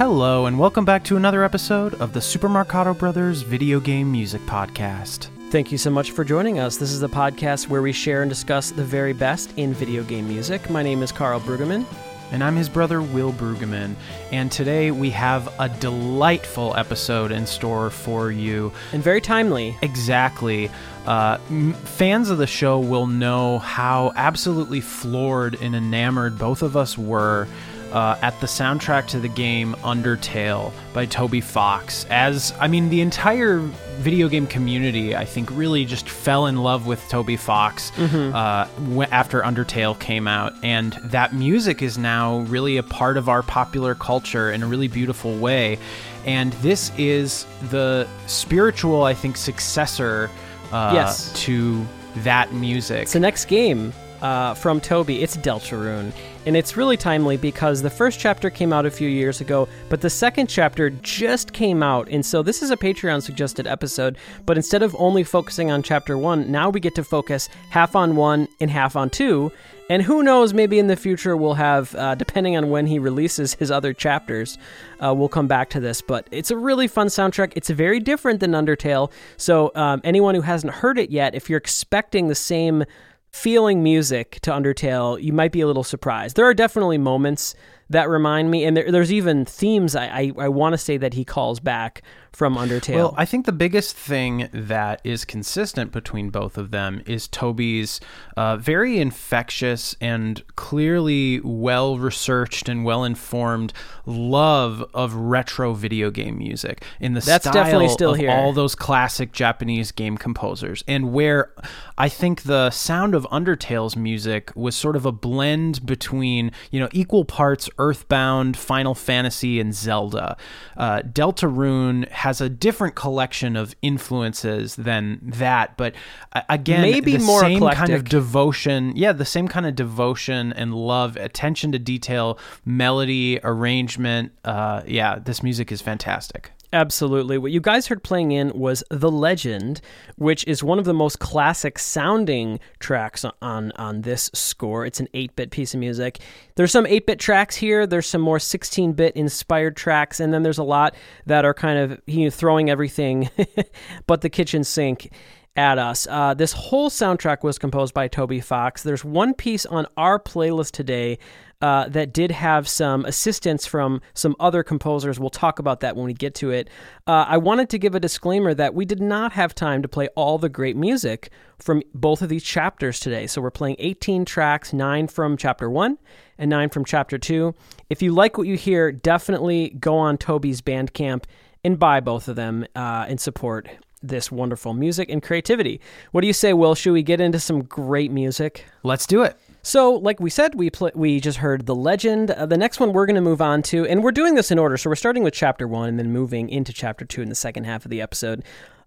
Hello, and welcome back to another episode of the Super Marcato Brothers Video Game Music Podcast. Thank you so much for joining us. This is the podcast where we share and discuss the very best in video game music. My name is Carl Brueggemann. And I'm his brother, Will Brueggemann. And today we have a delightful episode in store for you. And very timely. Exactly. Uh, m- fans of the show will know how absolutely floored and enamored both of us were uh, at the soundtrack to the game Undertale by Toby Fox. As I mean, the entire video game community, I think, really just fell in love with Toby Fox uh, w- after Undertale came out, and that music is now really a part of our popular culture in a really beautiful way. And this is the spiritual, I think, successor uh, Yes. to that music. It's the next game uh, from Toby. It's Deltarune. And it's really timely because the first chapter came out a few years ago, but the second chapter just came out. And so this is a Patreon suggested episode, but instead of only focusing on chapter one, now we get to focus half on one and half on two. And who knows, maybe in the future we'll have, uh, depending on when he releases his other chapters, uh, we'll come back to this. But it's a really fun soundtrack. It's very different than Undertale. So um, anyone who hasn't heard it yet, if you're expecting the same feeling music to Undertale, you might be a little surprised. There are definitely moments that remind me, and there, there's even themes I, I, I want to say that he calls back from Undertale. Well, I think the biggest thing that is consistent between both of them is Toby's uh, very infectious and clearly well researched and well informed love of retro video game music in the That's style definitely still of here. all those classic Japanese game composers, and where I think the sound of Undertale's music was sort of a blend between you know equal parts Earthbound, Final Fantasy, and Zelda. Uh, Deltarune has a different collection of influences than that, but uh, again, Maybe the more same kind of devotion. Yeah, the same kind of devotion and love, attention to detail, melody, arrangement. Uh, yeah, this music is fantastic. Absolutely. What you guys heard playing in was The Legend, which is one of the most classic sounding tracks on on this score. It's an 8-bit piece of music. There's some 8-bit tracks here, there's some more 16-bit inspired tracks, and then there's a lot that are kind of you know, throwing everything but the kitchen sink at us. Uh, this whole soundtrack was composed by Toby Fox. There's one piece on our playlist today uh, that did have some assistance from some other composers. We'll talk about that when we get to it. Uh, I wanted to give a disclaimer that we did not have time to play all the great music from both of these chapters today. So we're playing 18 tracks, nine from chapter one and nine from chapter two. If you like what you hear, definitely go on Toby's Bandcamp and buy both of them uh, and support this wonderful music and creativity. What do you say, Will? Should we get into some great music? Let's do it. So, like we said, we pl- we just heard the legend. Uh, the next one we're going to move on to, and we're doing this in order. So we're starting with chapter one and then moving into chapter two in the second half of the episode.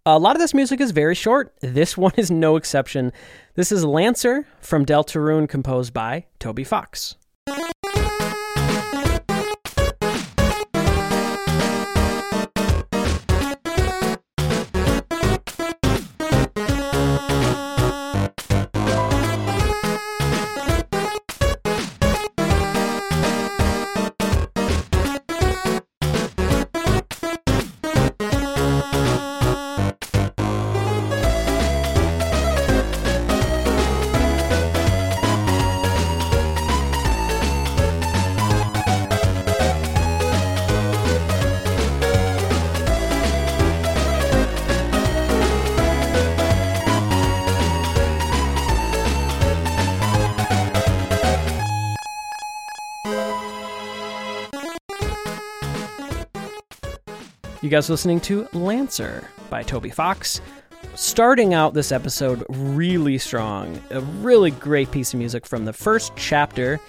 A lot of this music is very short. This one is no exception. This is Lancer from Deltarune, composed by Toby Fox. Guys listening to Lancer by Toby Fox. Starting out this episode really strong. A really great piece of music from the first chapter,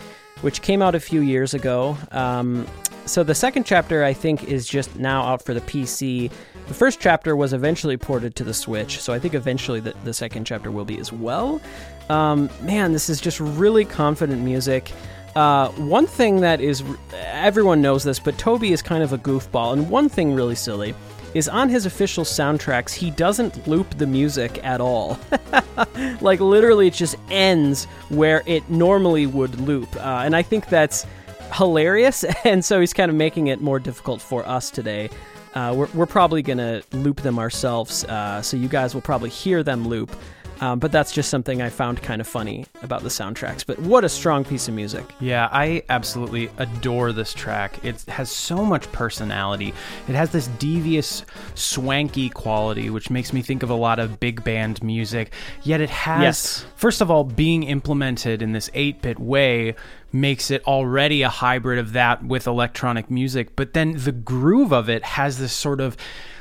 which came out a few years ago. Um, so the second chapter, I think, is just now out for the PC. The first chapter was eventually ported to the Switch, so I think eventually the, the second chapter will be as well. Um, man, this is just really confident music. Uh, one thing that is, everyone knows this, but Toby is kind of a goofball, and one thing really silly is on his official soundtracks, he doesn't loop the music at all. like, literally, it just ends where it normally would loop. Uh, and I think that's hilarious, and so he's kind of making it more difficult for us today. Uh, we're, we're probably going to loop them ourselves, uh, so you guys will probably hear them loop. Um, but that's just something I found kind of funny about the soundtracks. But what a strong piece of music. Yeah, I absolutely adore this track. It has so much personality. It has this devious, swanky quality, which makes me think of a lot of big band music. Yet it has, Yes. first of all, being implemented in this 8 bit way makes it already a hybrid of that with electronic music. But then the groove of it has this sort of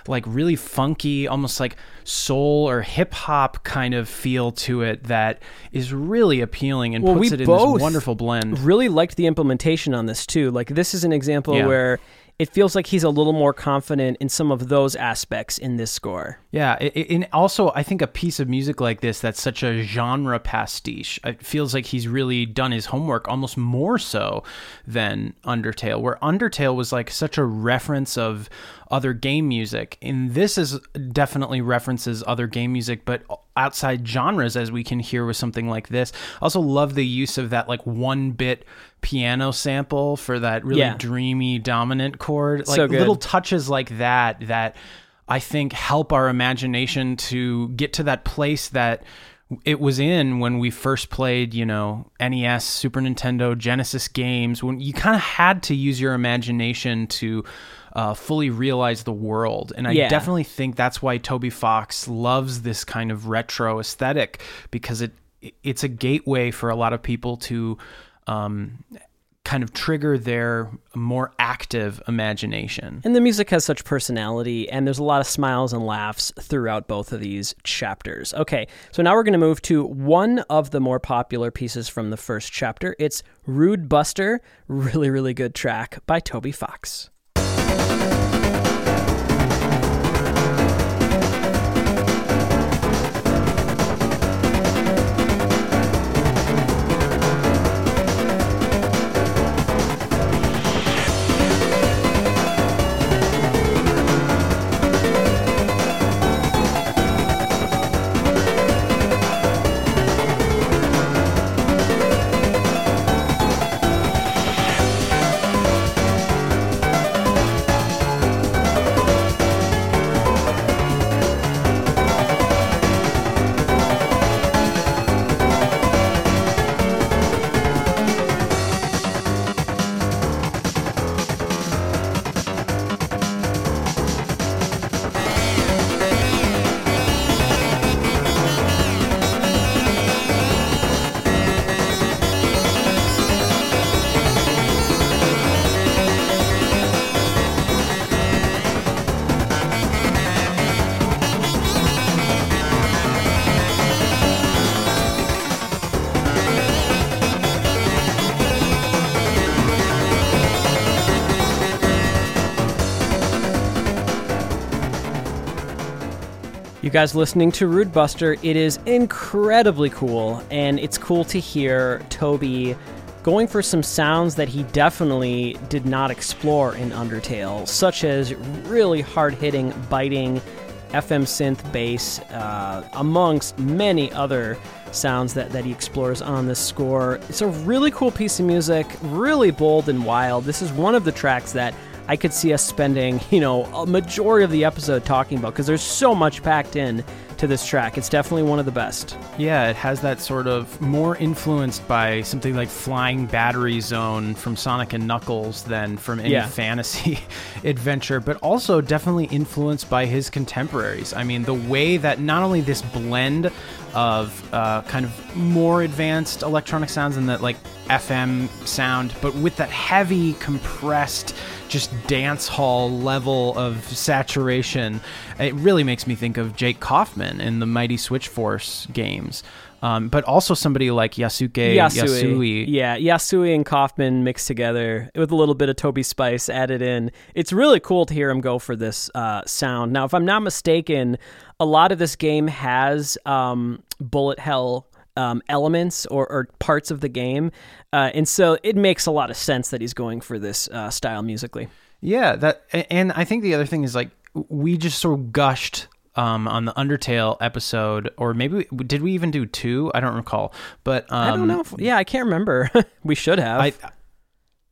like really funky, almost like soul or hip hop kind of feel to it that is really appealing and Well, puts it in this wonderful blend. Really liked the implementation on this too. Like this is an example Yeah. where it feels like he's a little more confident in some of those aspects in this score. Yeah, and also I think a piece of music like this that's such a genre pastiche. It feels like he's really done his homework almost more so than Undertale, where Undertale was like such a reference of other game music. And this is definitely references other game music, but outside genres, as we can hear with something like this. I also love the use of that like one bit piano sample for that really Yeah. dreamy dominant chord. Like So little touches like that that I think help our imagination to get to that place that it was in when we first played, you know, NES, Super Nintendo, Genesis games, when you kind of had to use your imagination to uh, fully realize the world. And I Yeah. definitely think that's why Toby Fox loves this kind of retro aesthetic because it it's a gateway for a lot of people to um, kind of trigger their more active imagination. And the music has such personality, and there's a lot of smiles and laughs throughout both of these chapters. Okay, so now we're going to move to one of the more popular pieces from the first chapter. It's Rude Buster, really, really good track by Toby Fox. Guys listening to Rude Buster, it is incredibly cool, and it's cool to hear Toby going for some sounds that he definitely did not explore in Undertale, such as really hard hitting, biting FM synth bass, uh, amongst many other sounds that, that he explores on this score. It's a really cool piece of music, really bold and wild. This is one of the tracks that I could see us spending, you know, a majority of the episode talking about because there's so much packed in to this track. It's definitely one of the best. Yeah, it has that sort of more influenced by something like Flying Battery Zone from Sonic and Knuckles than from any Yeah. fantasy adventure, but also definitely influenced by his contemporaries. I mean, the way that not only this blend of uh, kind of more advanced electronic sounds and that like FM sound, but with that heavy, compressed, just dance hall level of saturation, it really makes me think of Jake Kaufman in the Mighty Switch Force games. Um, but also somebody like Yasuke Yasui. Yeah, Yasui and Kaufman mixed together with a little bit of Toby Spice added in. It's really cool to hear him go for this uh, sound. Now, if I'm not mistaken, a lot of this game has um, bullet hell um, elements or, or parts of the game. Uh, and so it makes a lot of sense that he's going for this uh, style musically. Yeah, that and I think the other thing is like we just sort of gushed um, on the Undertale episode, or maybe did we even do two? I don't recall, but um, I don't know. If, yeah, I can't remember. we should have. I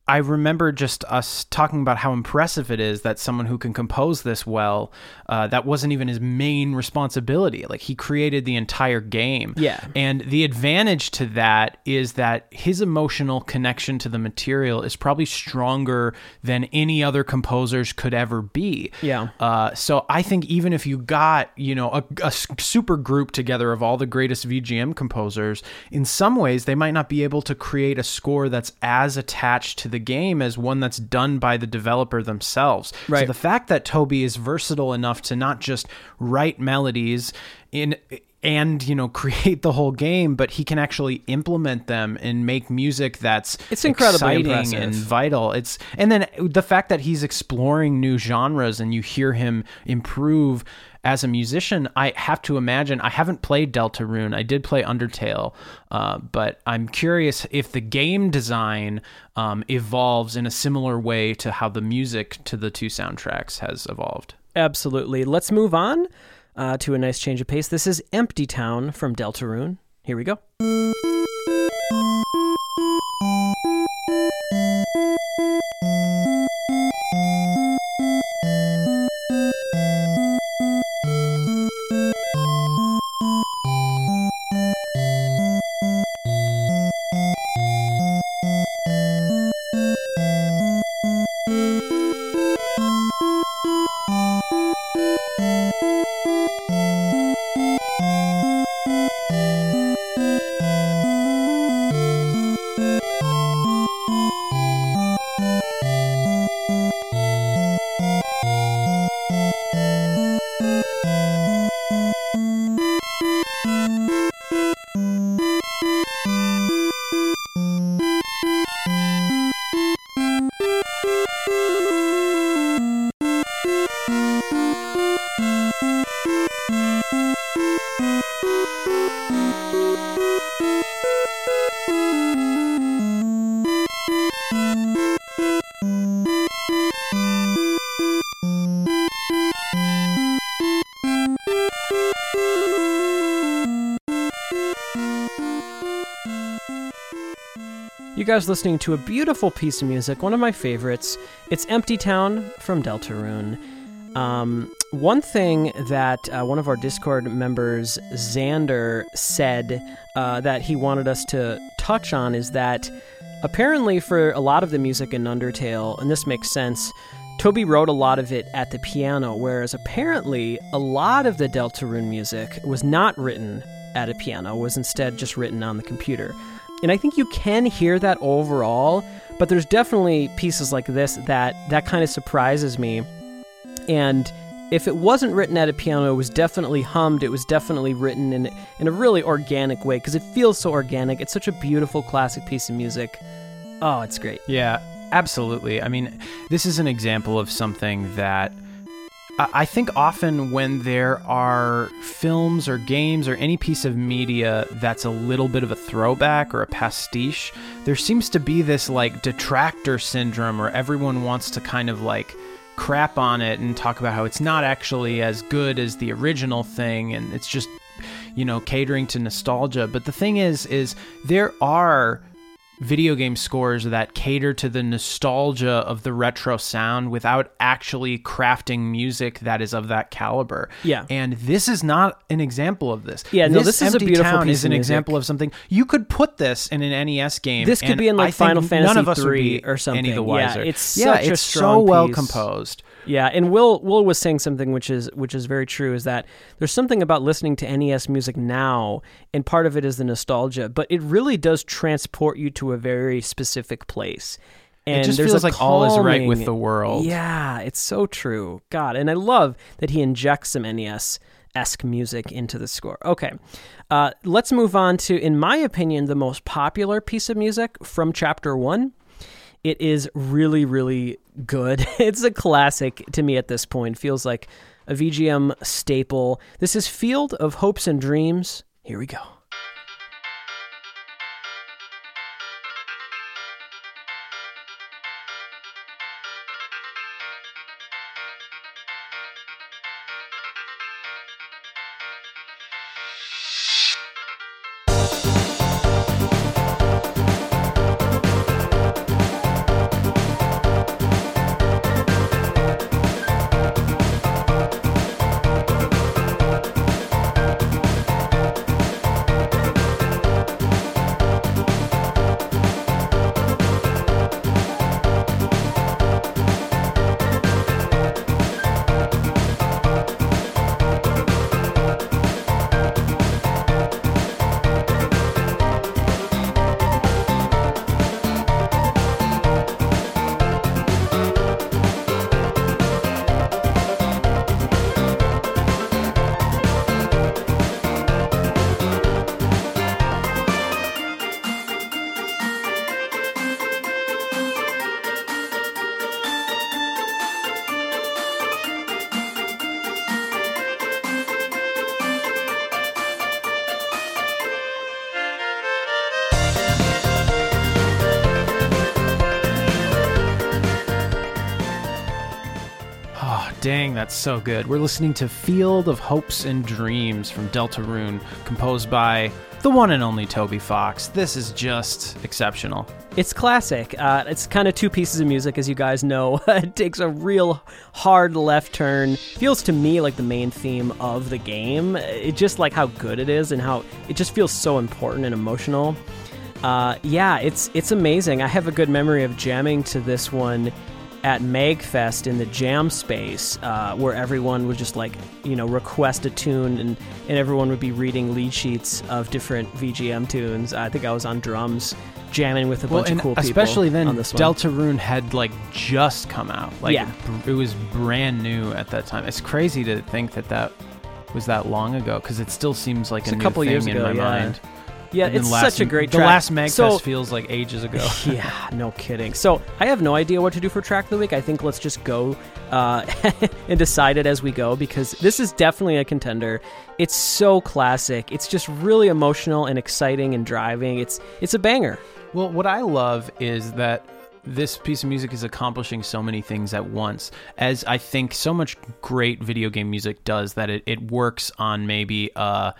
I remember just us talking about how impressive it is that someone who can compose this well, uh, that wasn't even his main responsibility. Like he created the entire game. Yeah. And the advantage to that is that his emotional connection to the material is probably stronger than any other composers could ever be. Yeah. Uh, so I think even if you got, you know, a, a super group together of all the greatest VGM composers, in some ways they might not be able to create a score that's as attached to the game as one that's done by the developer themselves. So the fact that Toby is versatile enough to not just write melodies in and you know create the whole game but he can actually implement them and make music that's It's incredibly exciting impressive. and vital it's and then the fact that he's exploring new genres and you hear him improve as a musician i have to imagine i haven't played deltarune i did play undertale uh, but i'm curious if the game design um, evolves in a similar way to how the music to the two soundtracks has evolved Absolutely. Let's move on uh, to a nice change of pace. This is Empty Town from Deltarune. Here we go. You guys listening to a beautiful piece of music, one of my favorites. It's Empty Town from Deltarune. Um, one thing that uh, one of our Discord members, Xander, said uh, that he wanted us to touch on is that apparently, for a lot of the music in Undertale, and this makes sense, Toby wrote a lot of it at the piano, whereas apparently a lot of the Deltarune music was not written at a piano, was instead just written on the computer. And I think you can hear that overall, but there's definitely pieces like this that that kind of surprises me. And if it wasn't written at a piano, it was definitely hummed. It was definitely written in in a really organic way because it feels so organic. It's such a beautiful classic piece of music. Oh, it's great. Yeah, absolutely. I mean, this is an example of something that I think often when there are films or games or any piece of media that's a little bit of a throwback or a pastiche, there seems to be this like detractor syndrome where everyone wants to kind of like crap on it and talk about how it's not actually as good as the original thing and it's just you know catering to nostalgia. But the thing is is there are video game scores that cater to the nostalgia of the retro sound without actually crafting music that is of that caliber. Yeah. And this is not an example of this. Yeah, no, this is a beautiful Town piece is an example of something you could put this in an NES game. This could and be in, like, I Final Fantasy none of us would be or something. Any the Yeah, wiser. it's yeah, such a it's so strong well piece. composed. Yeah, and Will Will was saying something which is which is very true is that there's something about listening to NES music now, and part of it is the nostalgia, but it really does transport you to a very specific place. And it just there's feels like all is right with the world. Yeah, it's so true. God, and I love that he injects some NES esque music into the score. Okay, uh, let's move on to, in my opinion, the most popular piece of music from Chapter One. It is really, really good. It's a classic to me at this point. Feels like a VGM staple. This is Field of Hopes and Dreams. Here we go. That's so good. We're listening to Field of Hopes and Dreams from Deltarune, composed by the one and only Toby Fox. This is just exceptional. It's classic. Uh, it's kind of two pieces of music, as you guys know. it takes a real hard left turn. Feels to me like the main theme of the game. It just like how good it is and how it just feels so important and emotional. Uh, yeah, it's it's amazing. I have a good memory of jamming to this one at Magfest in the jam space, uh, where everyone would just like you know request a tune, and and everyone would be reading lead sheets of different VGM tunes. I think I was on drums, jamming with a Well, bunch of cool people. especially then, on this one. Deltarune had like just come out. Like Yeah. it, it was brand new at that time. It's crazy to think that that was that long ago because it still seems like It's a a new couple thing years in ago, my yeah. mind. Yeah, it's last- such a great The track. last Magfest So- feels like ages ago. yeah, no kidding. So I have no idea what to do for track of the week. I think let's just go uh, and decide it as we go because this is definitely a contender. It's so classic. It's just really emotional and exciting and driving. It's it's a banger. Well, what I love is that this piece of music is accomplishing so many things at once, as I think so much great video game music does, that it, it works on maybe uh,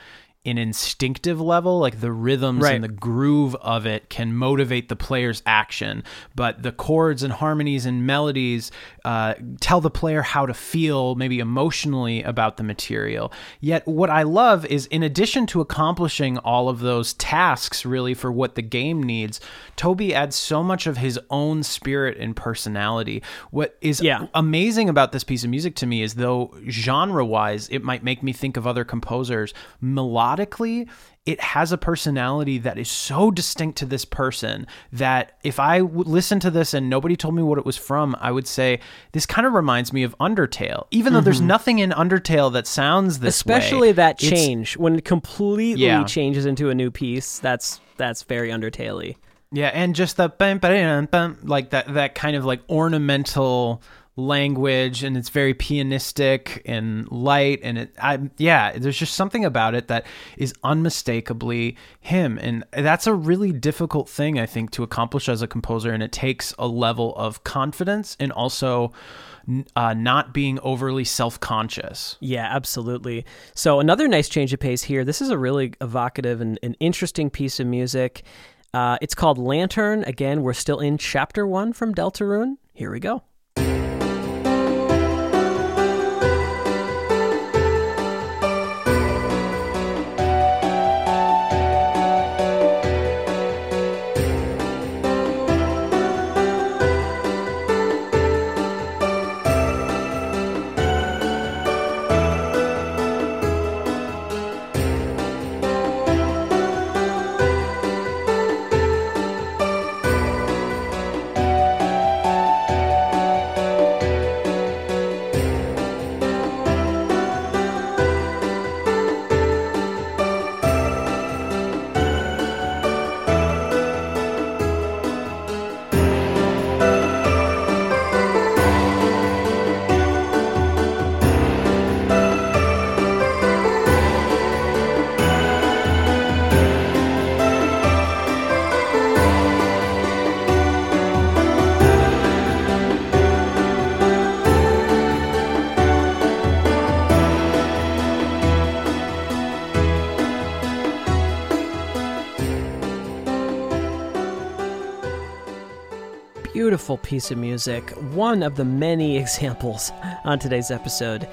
an instinctive level, like the rhythms Right. and the groove of it can motivate the player's action, but the chords and harmonies and melodies uh, tell the player how to feel, maybe emotionally, about the material. Yet, what I love is, in addition to accomplishing all of those tasks, really, for what the game needs, Toby adds so much of his own spirit and personality. What is Yeah. amazing about this piece of music to me is, though genre wise, it might make me think of other composers, melodically, it has a personality that is so distinct to this person that if I w- listened to this and nobody told me what it was from, I would say this kind of reminds me of Undertale, even though there's nothing in Undertale that sounds this way. Mm-hmm. Especially that change when it completely Yeah. changes into a new piece. That's that's very Undertale-y. Yeah, and just the bum, ba-dum, bum, like that that kind of like ornamental language and it's very pianistic and light and it I yeah, there's just something about it that is unmistakably him and that's a really difficult thing I think to accomplish as a composer and it takes a level of confidence and also uh, not being overly self-conscious. Yeah, absolutely. So another nice change of pace here. This is a really evocative and an interesting piece of music. Uh, it's called Lantern. Again, we're still in chapter one from Deltarune. Here we go. Beautiful piece of music. One of the many examples on today's episode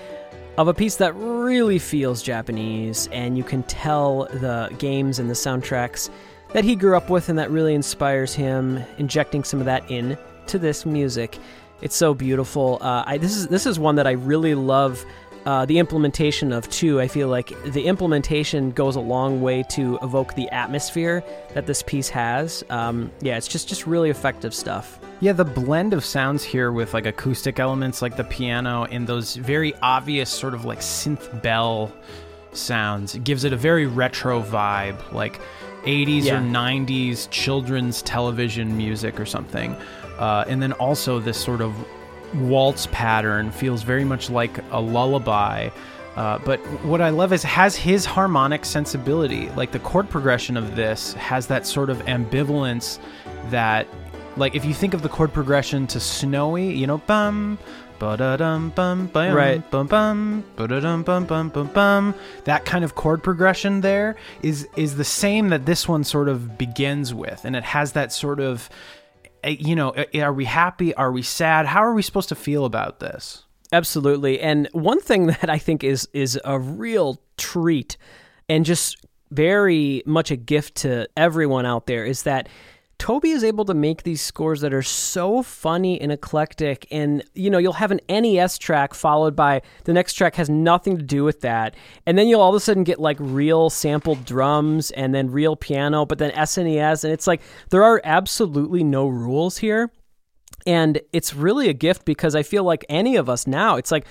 of a piece that really feels Japanese, and you can tell the games and the soundtracks that he grew up with and that really inspires him, injecting some of that in to this music. It's so beautiful. Uh, I, this is this is one that I really love uh, the implementation of too. I feel like the implementation goes a long way to evoke the atmosphere that this piece has. Um, yeah, it's just just really effective stuff. Yeah, the blend of sounds here with like acoustic elements like the piano and those very obvious sort of like synth bell sounds it gives it a very retro vibe, like 80s Yeah. or 90s children's television music or something. Uh, and then also this sort of waltz pattern feels very much like a lullaby. Uh, but what I love is has his harmonic sensibility. Like the chord progression of this has that sort of ambivalence that, like, if you think of the chord progression to Snowy, you know, bum, ba-da-dum bum bum Right. bum bum ba-da-dum bum bum bum bum. That kind of chord progression there is is the same that this one sort of begins with, and it has that sort of, eh, you know, eh, are we happy? Are we sad? How are we supposed to feel about this? Absolutely. And one thing that I think is is a real treat and just very much a gift to everyone out there is that Toby is able to make these scores that are so funny and eclectic and you know you'll have an NES track followed by the next track has nothing to do with that and then you'll all of a sudden get like real sampled drums and then real piano but then SNES and it's like there are absolutely no rules here and it's really a gift because I feel like any of us now, it's like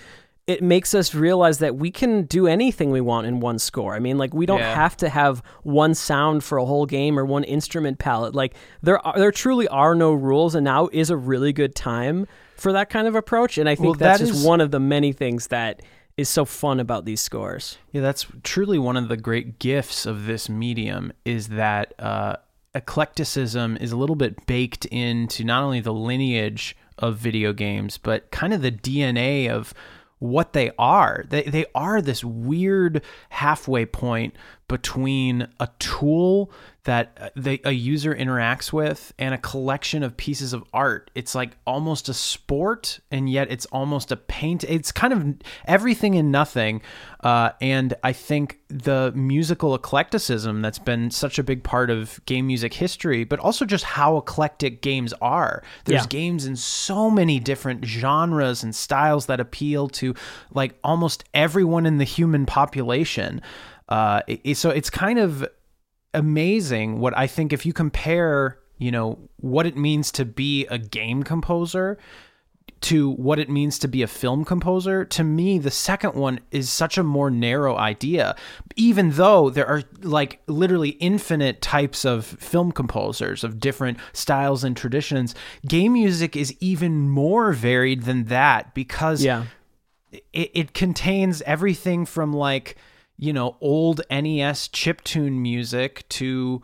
it makes us realize that we can do anything we want in one score. I mean, like we don't Yeah. have to have one sound for a whole game or one instrument palette. Like there are, there truly are no rules and now is a really good time for that kind of approach and I think Well, that's that just is- one of the many things that is so fun about these scores. Yeah, that's truly one of the great gifts of this medium is that uh, eclecticism is a little bit baked into not only the lineage of video games, but kind of the DNA of what they are. They, they are this weird halfway point between a tool that uh, they, a user interacts with and a collection of pieces of art. It's like almost a sport, and yet it's almost a paint. It's kind of everything and nothing. Uh, and I think the musical eclecticism that's been such a big part of game music history, but also just how eclectic games are. There's Yeah. games in so many different genres and styles that appeal to like almost everyone in the human population. Uh, it- so it's kind of amazing what I think if you compare, you know, what it means to be a game composer to what it means to be a film composer, to me, the second one is such a more narrow idea. Even though there are like literally infinite types of film composers of different styles and traditions, game music is even more varied than that because Yeah. it, it contains everything from like you know old NES chiptune music to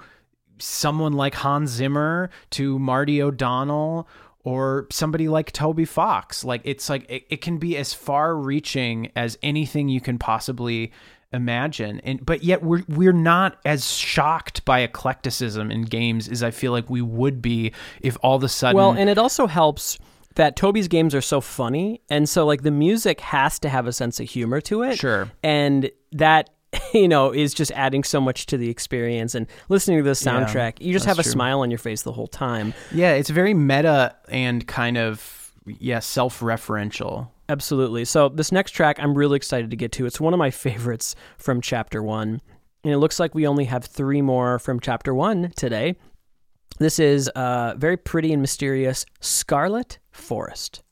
someone like Hans Zimmer to Marty O'Donnell or somebody like Toby Fox. Like it's like it, it can be as far reaching as anything you can possibly imagine. And but yet we're we're not as shocked by eclecticism in games as I feel like we would be if all of a sudden Well, and it also helps that Toby's games are so funny, and so like the music has to have a sense of humor to it. Sure. and that you know is just adding so much to the experience. And listening to the soundtrack, you just have a true. smile on your face the whole time. yeah it's very meta and kind of yeah self-referential Absolutely. So this next track, I'm really excited to get to. It's one of my favorites from Chapter One, and it looks like we only have three more from Chapter One today. This is uh, very pretty and mysterious Scarlet Forest.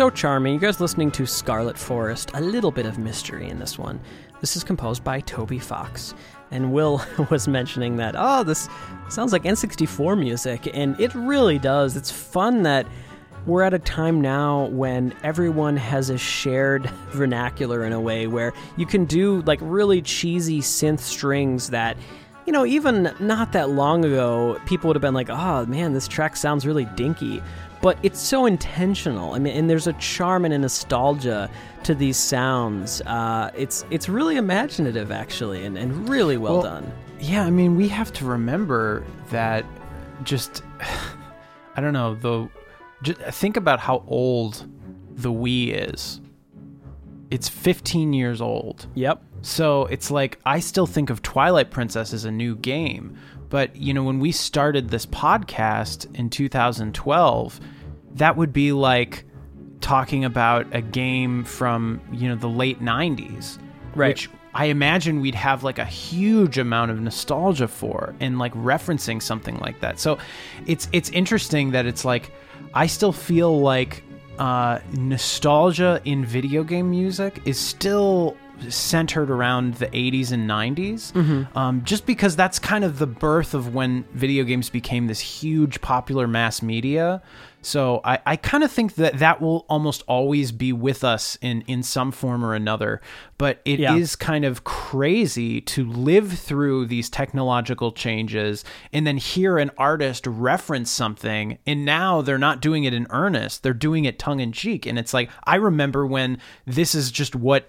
So charming. You guys listening to Scarlet Forest. A little bit of mystery in this one. This is composed by Toby Fox. And Will was mentioning that, oh, this sounds like N64 music. And it really does. It's fun that we're at a time now when everyone has a shared vernacular in a way where you can do like really cheesy synth strings that you know, even not that long ago, people would have been like, oh man, this track sounds really dinky. But it's so intentional. I mean, and there's a charm and a nostalgia to these sounds. Uh, it's it's really imaginative, actually, and, and really well, well done. Yeah, I mean, we have to remember that just, I don't know, the, just think about how old the Wii is. It's 15 years old. Yep. So it's like I still think of Twilight Princess as a new game, but you know when we started this podcast in 2012, that would be like talking about a game from, you know, the late 90s, right. which I imagine we'd have like a huge amount of nostalgia for and like referencing something like that. So it's it's interesting that it's like I still feel like uh, nostalgia in video game music is still centered around the 80s and 90s, mm-hmm. um, just because that's kind of the birth of when video games became this huge popular mass media. So I, I kind of think that that will almost always be with us in, in some form or another. But it yeah. is kind of crazy to live through these technological changes and then hear an artist reference something. And now they're not doing it in earnest, they're doing it tongue in cheek. And it's like, I remember when this is just what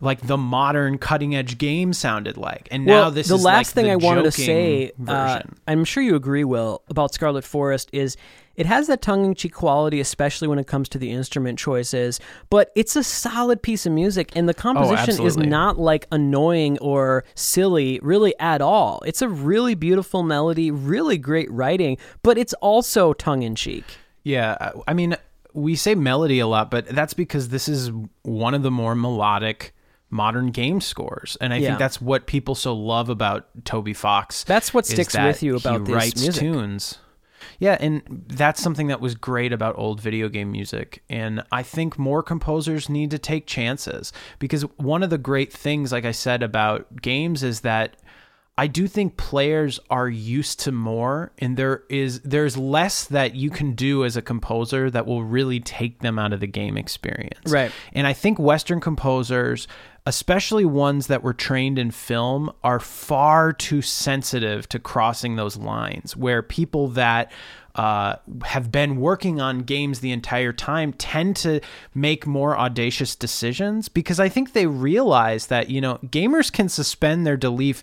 like the modern cutting edge game sounded like. And well, now this is the is last like thing I wanted to say, uh, I'm sure you agree, Will, about Scarlet Forest is it has that tongue in cheek quality, especially when it comes to the instrument choices, but it's a solid piece of music and the Oh, composition is not like annoying or silly really at all. It's a really beautiful melody, really great writing, but it's also tongue in cheek. Yeah, I mean, we say melody a lot, but that's because this is one of the more melodic modern game scores. And I Yeah. think that's what people so love about Toby Fox. That's what sticks that with you about he writes music. tunes. Yeah, and that's something that was great about old video game music. And I think more composers need to take chances because one of the great things, like I said, about games is that I do think players are used to more and there is there's less that you can do as a composer that will really take them out of the game experience. Right. And I think western composers especially ones that were trained in film are far too sensitive to crossing those lines where people that uh, have been working on games the entire time tend to make more audacious decisions because I think they realize that you know gamers can suspend their belief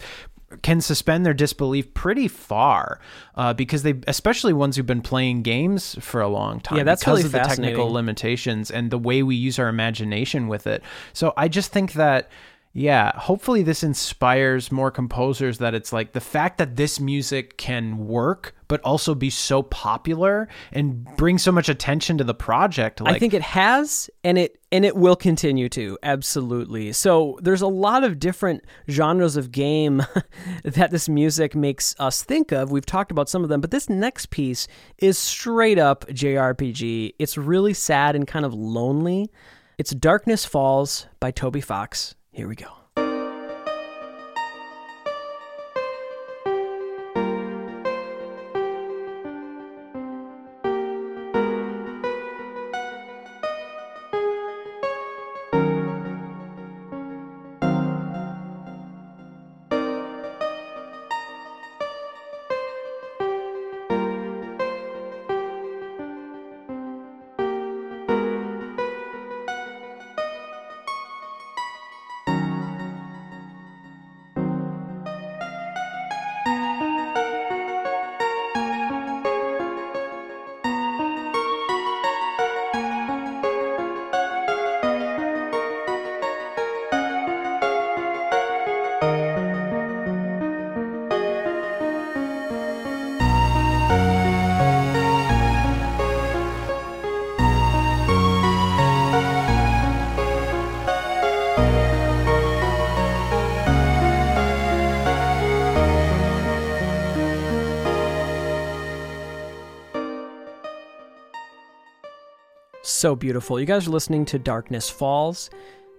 can suspend their disbelief pretty far uh, because they especially ones who've been playing games for a long time Yeah, that's because really of the technical limitations and the way we use our imagination with it. So i just think that yeah hopefully this inspires more composers that it's like the fact that this music can work but also be so popular and bring so much attention to the project like I think it has and it and it will continue to absolutely. So there's a lot of different genres of game that this music makes us think of. We've talked about some of them, but this next piece is straight up JRPG. It's really sad and kind of lonely. It's Darkness Falls by Toby Fox. Here we go. So beautiful. You guys are listening to Darkness Falls,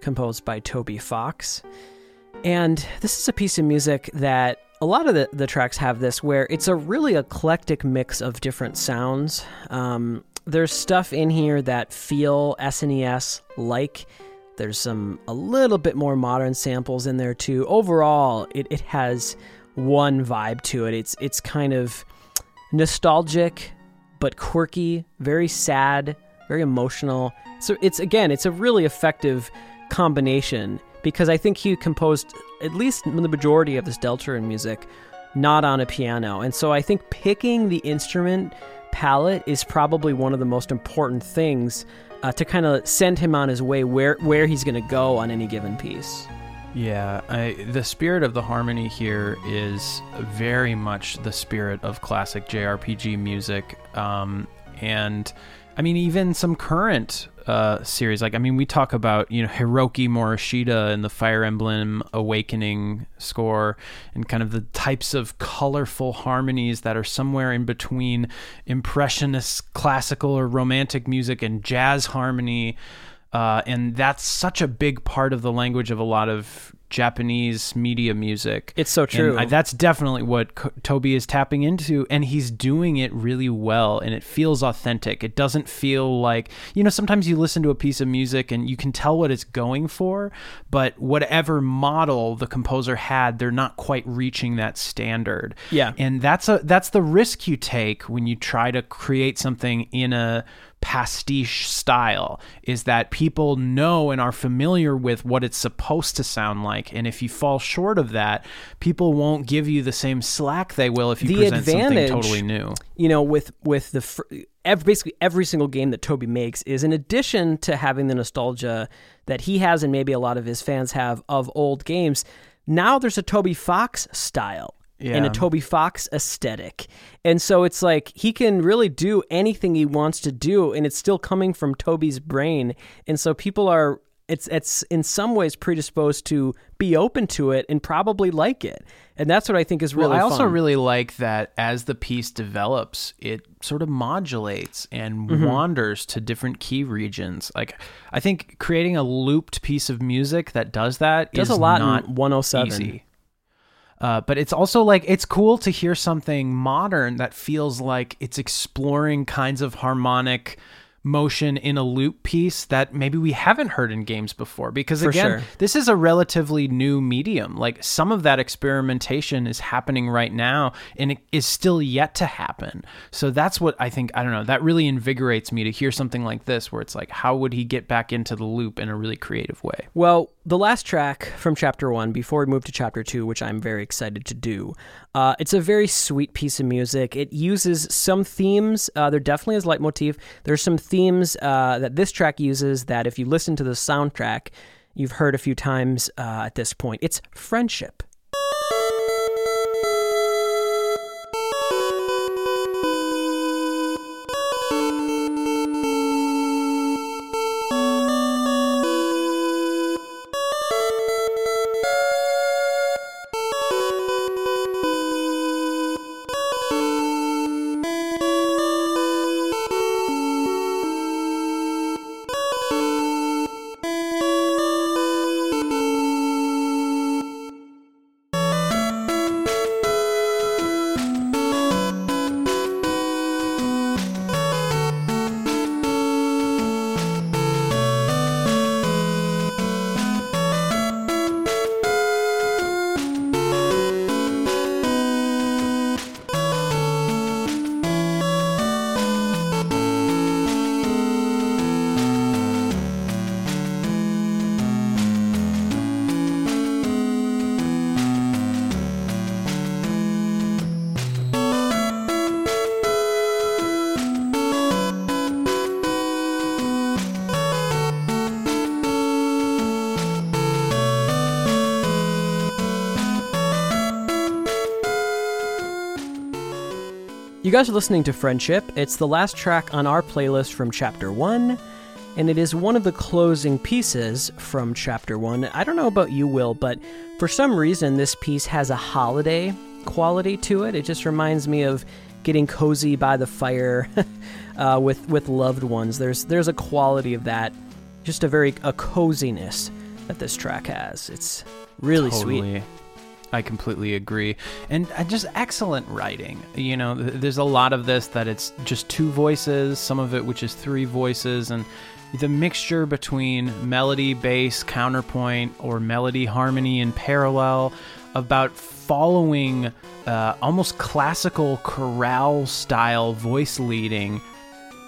composed by Toby Fox. And this is a piece of music that a lot of the, the tracks have this where it's a really eclectic mix of different sounds. Um, there's stuff in here that feel SNES like. There's some a little bit more modern samples in there too. Overall, it, it has one vibe to it. It's it's kind of nostalgic but quirky, very sad, very emotional. So it's again, it's a really effective combination because I think he composed at least the majority of this Deltarune music not on a piano. And so I think picking the instrument palette is probably one of the most important things uh, to kind of send him on his way where where he's going to go on any given piece. Yeah, I, the spirit of the harmony here is very much the spirit of classic JRPG music. Um, and I mean, even some current uh, series, like, I mean, we talk about, you know, Hiroki Morishita and the Fire Emblem Awakening score and kind of the types of colorful harmonies that are somewhere in between impressionist classical or romantic music and jazz harmony. Uh, and that's such a big part of the language of a lot of Japanese media music. It's so true. I, that's definitely what Toby is tapping into, and he's doing it really well, and it feels authentic. It doesn't feel like you know. Sometimes you listen to a piece of music and you can tell what it's going for, but whatever model the composer had, they're not quite reaching that standard. Yeah, and that's a that's the risk you take when you try to create something in a pastiche style is that people know and are familiar with what it's supposed to sound like. And if you fall short of that people won't give you the same slack they will if you the present something totally new. you know with with the fr- every, basically every single game that Toby makes is in addition to having the nostalgia that he has and maybe a lot of his fans have of old games now there's a Toby Fox style yeah. and a Toby Fox aesthetic. And so it's like he can really do anything he wants to do and it's still coming from Toby's brain. And so people are it's it's in some ways predisposed to be open to it and probably like it. And that's what I think is really well, I also fun. really like that as the piece develops, it sort of modulates and Mm-hmm. wanders to different key regions. Like I think creating a looped piece of music that does that does is a lot not in 107. easy. Uh, but it's also like it's cool to hear something modern that feels like it's exploring kinds of harmonic motion in a loop piece that maybe we haven't heard in games before. Because For again sure. this is a relatively new medium. Like some of that experimentation is happening right now and it is still yet to happen. So that's what i think i don't know that really invigorates me to hear something like this where it's like how would he get back into the loop in a really creative way? Well, the last track from chapter one, before we move to chapter two, which I'm very excited to do, uh, it's a very sweet piece of music. It uses some themes. Uh, there definitely is leitmotif. There's some themes uh, that this track uses that, if you listen to the soundtrack, you've heard a few times uh, at this point. It's friendship. Guys are listening to Friendship. It's the last track on our playlist from Chapter 1, and it is one of the closing pieces from Chapter 1. I don't know about you, Will, but for some reason, this piece has a holiday quality to it. It just reminds me of getting cozy by the fire uh, with, with loved ones. There's, there's a quality of that, just a very a coziness that this track has. It's really sweet. I completely agree. And uh, just excellent writing. You know, there's a lot of this that it's just two voices, some of it which is three voices, and the mixture between melody, bass, counterpoint, or melody, harmony, and parallel about following uh, almost classical chorale style voice leading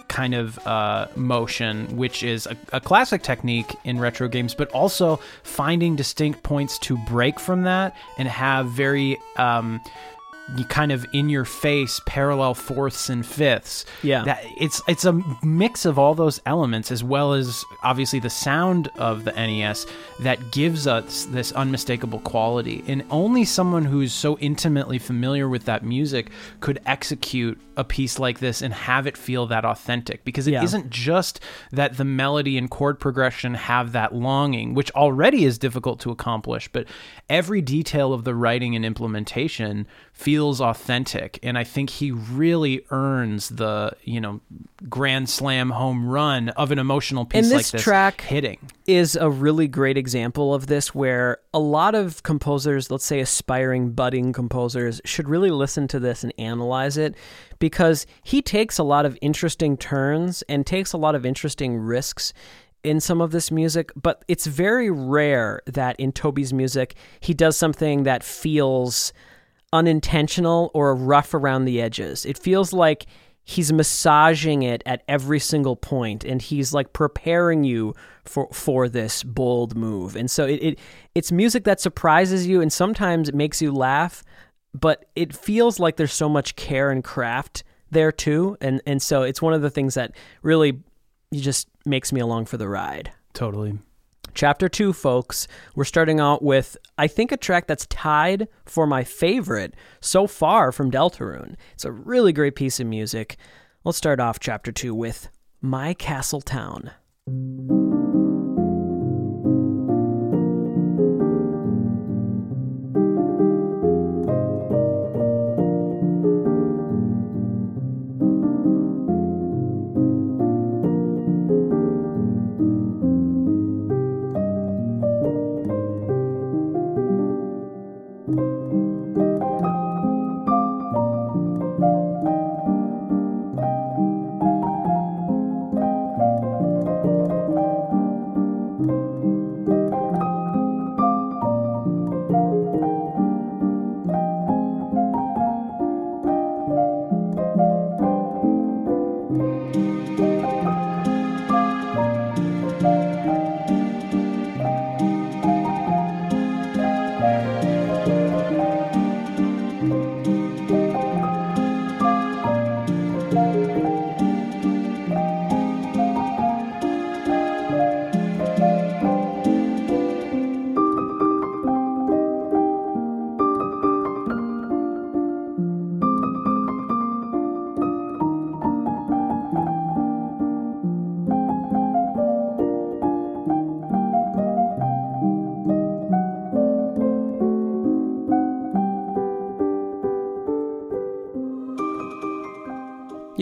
kind of uh, motion, which is a, a, classic technique in retro games, but also finding distinct points to break from that and have very um, kind of in your face parallel fourths and fifths. Yeah. That it's it's a mix of all those elements as well as obviously the sound of the NES that gives us this unmistakable quality. And only someone who's so intimately familiar with that music could execute a piece like this and have it feel that authentic because it Yeah. not just that the melody and chord progression have that longing, which already is difficult to accomplish, but every detail of the writing and implementation feels authentic. And I think he really earns the, you know, grand slam home run of an emotional piece And like this this track- hitting. is a really great example of this where a lot of composers, let's say aspiring budding composers, should really listen to this and analyze it because he takes a lot of interesting turns and takes a lot of interesting risks in some of this music, but it's very rare that in Toby's music he does something that feels unintentional or rough around the edges. It feels like he's massaging it at every single point and he's like preparing you for for this bold move. And so it, it it's music that surprises you and sometimes it makes you laugh, but it feels like there's so much care and craft there too. And and so it's one of the things that really just makes me along for the ride. Totally. Chapter two, folks. We're starting out with, I think, a track that's tied for my favorite so far from Deltarune. It's a really great piece of music. Let's start off chapter two with My Castle Town.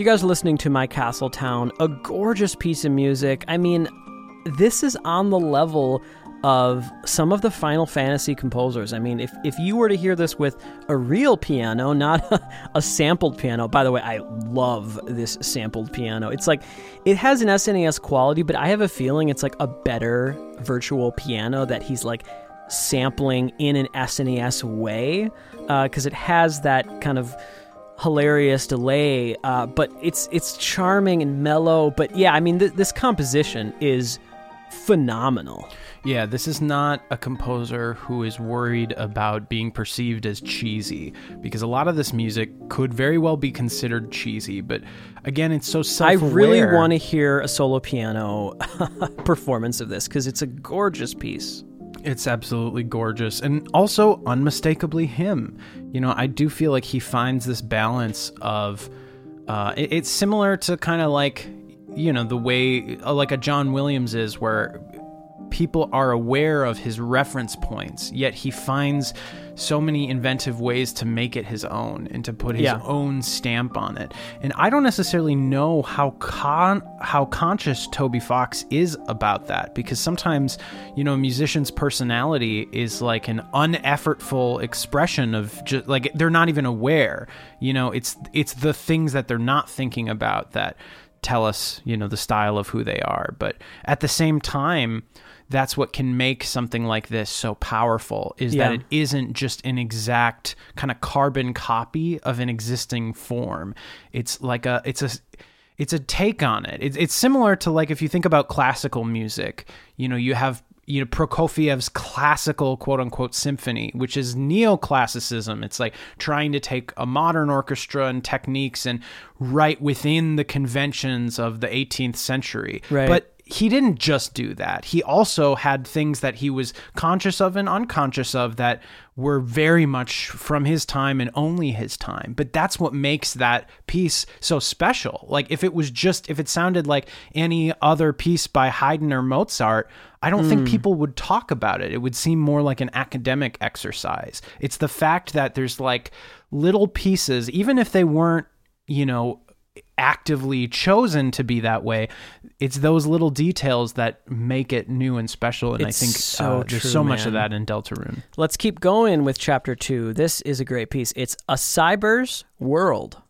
Guys are listening to My Castle Town, a gorgeous piece of music. I mean, this is on the level of some of the Final Fantasy composers. I mean, if, if you were to hear this with a real piano, not a, a sampled piano, by the way, I love this sampled piano. It's like, it has an SNES quality, but I have a feeling it's like a better virtual piano that he's like sampling in an SNES way, uh, because it has that kind of hilarious delay, uh, but it's it's charming and mellow. But yeah, I mean, th- this composition is phenomenal. Yeah, this is not a composer who is worried about being perceived as cheesy because a lot of this music could very well be considered cheesy, but again, it's so I self-aware. really want to hear a solo piano performance of this because it's a gorgeous piece. It's absolutely gorgeous and also unmistakably him. You know, I do feel like he finds this balance of uh, it- it's similar to kind of like you know the way uh, like a John Williams is where people are aware of his reference points, yet he finds so many inventive ways to make it his own and to put his Yeah. own stamp on it. And I don't necessarily know how con- how conscious Toby Fox is about that because sometimes, you know, a musician's personality is like an uneffortful expression of just like they're not even aware. You know, it's it's the things that they're not thinking about that tell us, you know, the style of who they are. But at the same time, that's what can make something like this so powerful is Yeah. that it isn't just an exact kind of carbon copy of an existing form. It's like a it's a it's a take on it. It's it's similar to like if you think about classical music, you know, you have you know Prokofiev's classical quote unquote symphony, which is neoclassicism. It's like trying to take a modern orchestra and techniques and right within the conventions of the 18th century. Right. But he didn't just do that. He also had things that he was conscious of and unconscious of that were very much from his time and only his time. But that's what makes that piece so special. Like if it was just if it sounded like any other piece by Haydn or Mozart, I don't think hmm. people would talk about it. It would seem more like an academic exercise. It's the fact that there's like little pieces even if they weren't, you know, actively chosen to be that way. It's those little details that make it new and special. And It's I think so uh, there's true, so much of that in Deltarune. Let's keep going with chapter two. This is a great piece. It's A Cyber's World.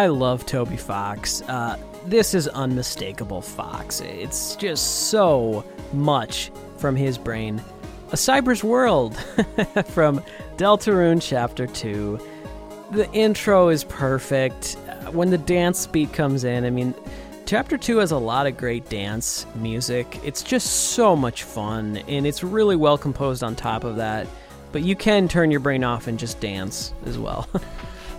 I love Toby Fox. Uh, this is unmistakable Fox. It's just so much from his brain. A Cyber's World from Deltarune Chapter 2. The intro is perfect. When the dance beat comes in, I mean, Chapter 2 has a lot of great dance music. It's just so much fun, and it's really well composed on top of that. But you can turn your brain off and just dance as well.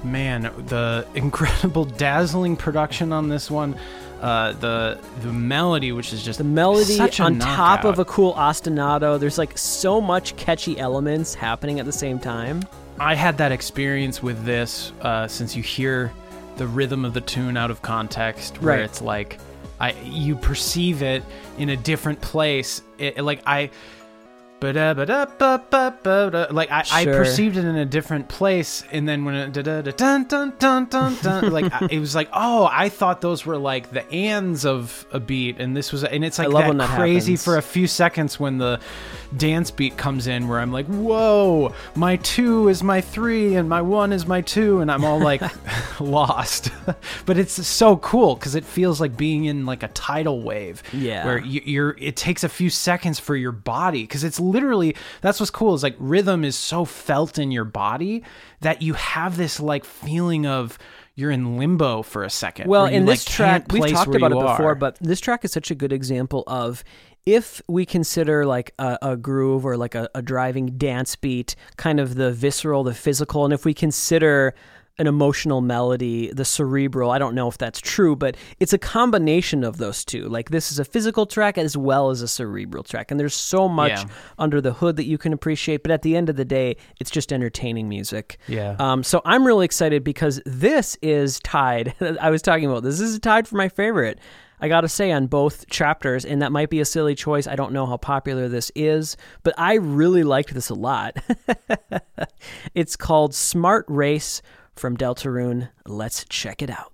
Man, the incredible, dazzling production on this one. Uh, the the melody, which is just the melody on top of a cool ostinato. There's like so much catchy elements happening at the same time. I had that experience with this uh, since you hear the rhythm of the tune out of context, where Right. it's like I you perceive it in a different place. It, like I. Like I, I perceived it in a different place, and then when it dun dun dun dun dun, like I- it was like, oh, I thought those were like the ands of a beat, and this was, and it's like love that, that crazy happens. for a few seconds when the dance beat comes in where I'm like, whoa, my two is my three and my one is my two, and I'm all like lost. but it's so cool because it feels like being in like a tidal wave. Yeah. Where you, you're, it takes a few seconds for your body because it's literally, that's what's cool is like rhythm is so felt in your body that you have this like feeling of, you're in limbo for a second. Well, in this track, we've talked about it before, are. but this track is such a good example of if we consider like a, a groove or like a, a driving dance beat, kind of the visceral, the physical, and if we consider an emotional melody, the cerebral. I don't know if that's true, but it's a combination of those two. Like this is a physical track as well as a cerebral track, and there's so much Yeah. under the hood that you can appreciate. But at the end of the day, it's just entertaining music. Yeah. Um, so I'm really excited because this is tied. I was talking about this. This is tied for my favorite. I gotta say on both chapters, and that might be a silly choice. I don't know how popular this is, but I really liked this a lot. it's called Smart Race from Deltarune. Let's check it out.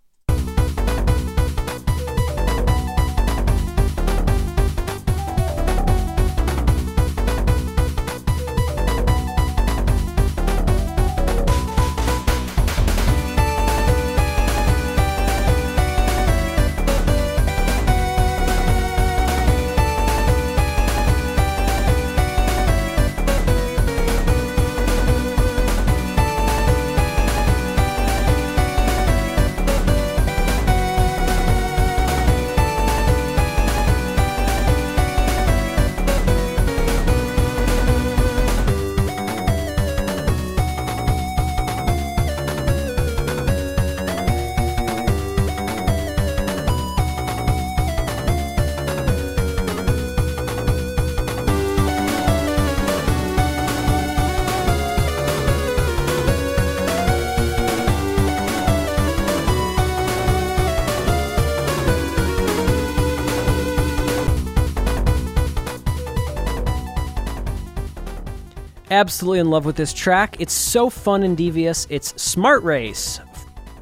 Absolutely in love with this track. It's so fun and devious. It's Smart Race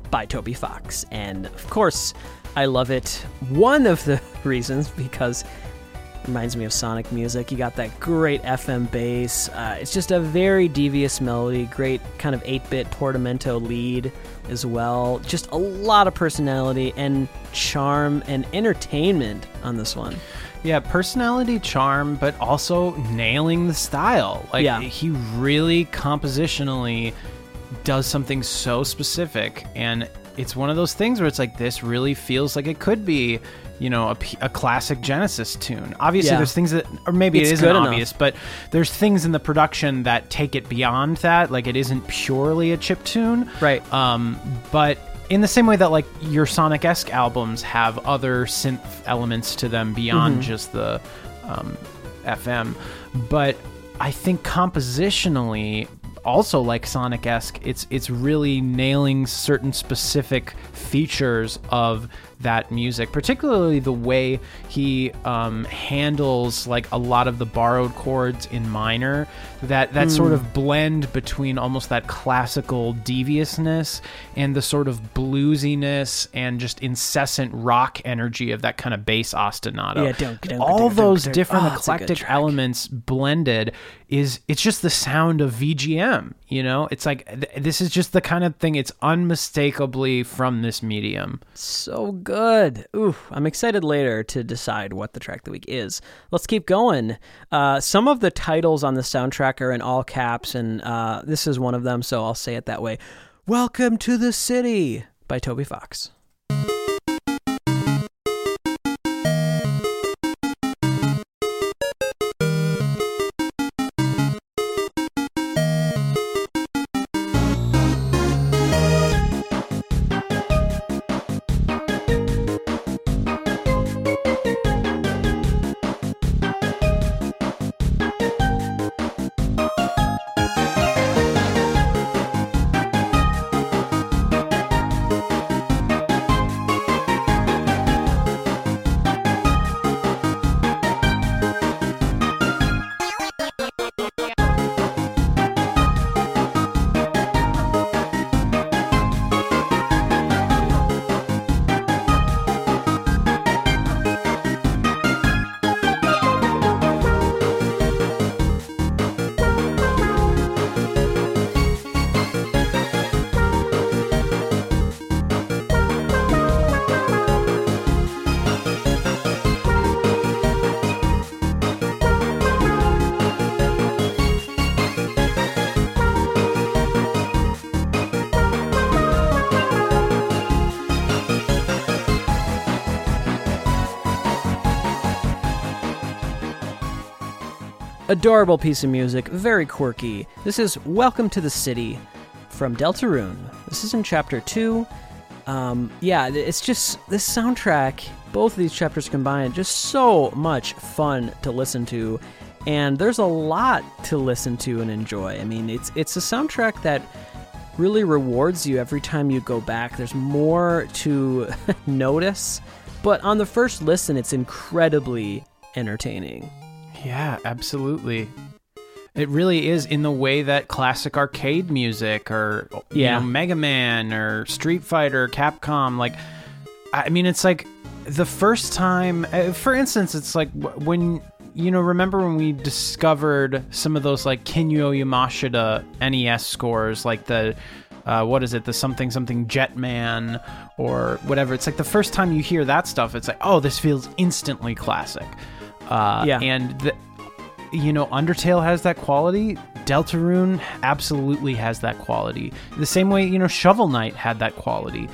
by Toby Fox. And of course, I love it. One of the reasons because it reminds me of Sonic music. You got that great FM bass. Uh, it's just a very devious melody, great kind of 8 bit portamento lead as well. Just a lot of personality and charm and entertainment on this one. Yeah, personality, charm, but also nailing the style. Like Yeah. he really compositionally does something so specific, and it's one of those things where it's like this really feels like it could be, you know, a classic Genesis tune. Obviously, Yeah. there's things that, or maybe It's it isn't good enough. obvious, but there's things in the production that take it beyond that. Like it isn't purely a chip tune, Right. um, but in the same way that like your Sonic esque albums have other synth elements to them beyond just the um, FM, but I think compositionally, also like Sonic esque, it's it's really nailing certain specific features of that music, particularly the way he um, handles like a lot of the borrowed chords in minor. That that sort of blend between almost that classical deviousness and the sort of bluesiness and just incessant rock energy of that kind of bass ostinato. Yeah, dunk, dunk, all dunk, those different Oh, it's a good eclectic elements blended is it's just the sound of VGM. You know, it's like th- this is just the kind of thing. It's unmistakably from this medium. So good. Ooh, I'm excited later to decide what the track of the week is. Let's keep going. Uh, some of the titles on the soundtrack are in all caps, and uh, this is one of them, so I'll say it that way. Welcome to the City by Toby Fox. Adorable piece of music, very quirky. This is Welcome to the City from Deltarune. This is in chapter two. Um, yeah, it's just this soundtrack, both of these chapters combined, just so much fun to listen to. And there's a lot to listen to and enjoy. I mean, it's it's a soundtrack that really rewards you every time you go back. There's more to notice, but on the first listen, it's incredibly entertaining. Yeah, absolutely. It really is in the way that classic arcade music or you Yeah. know, Mega Man or Street Fighter, Capcom, like I mean it's like the first time uh, for instance it's like when you know remember when we discovered some of those like Kinuyo Yamashita NES scores like the uh, what is it the something something Jetman or whatever it's like the first time you hear that stuff it's like oh this feels instantly classic uh, Yeah. and the, you know, Undertale has that quality. Deltarune absolutely has that quality. The same way, you know, Shovel Knight had that quality.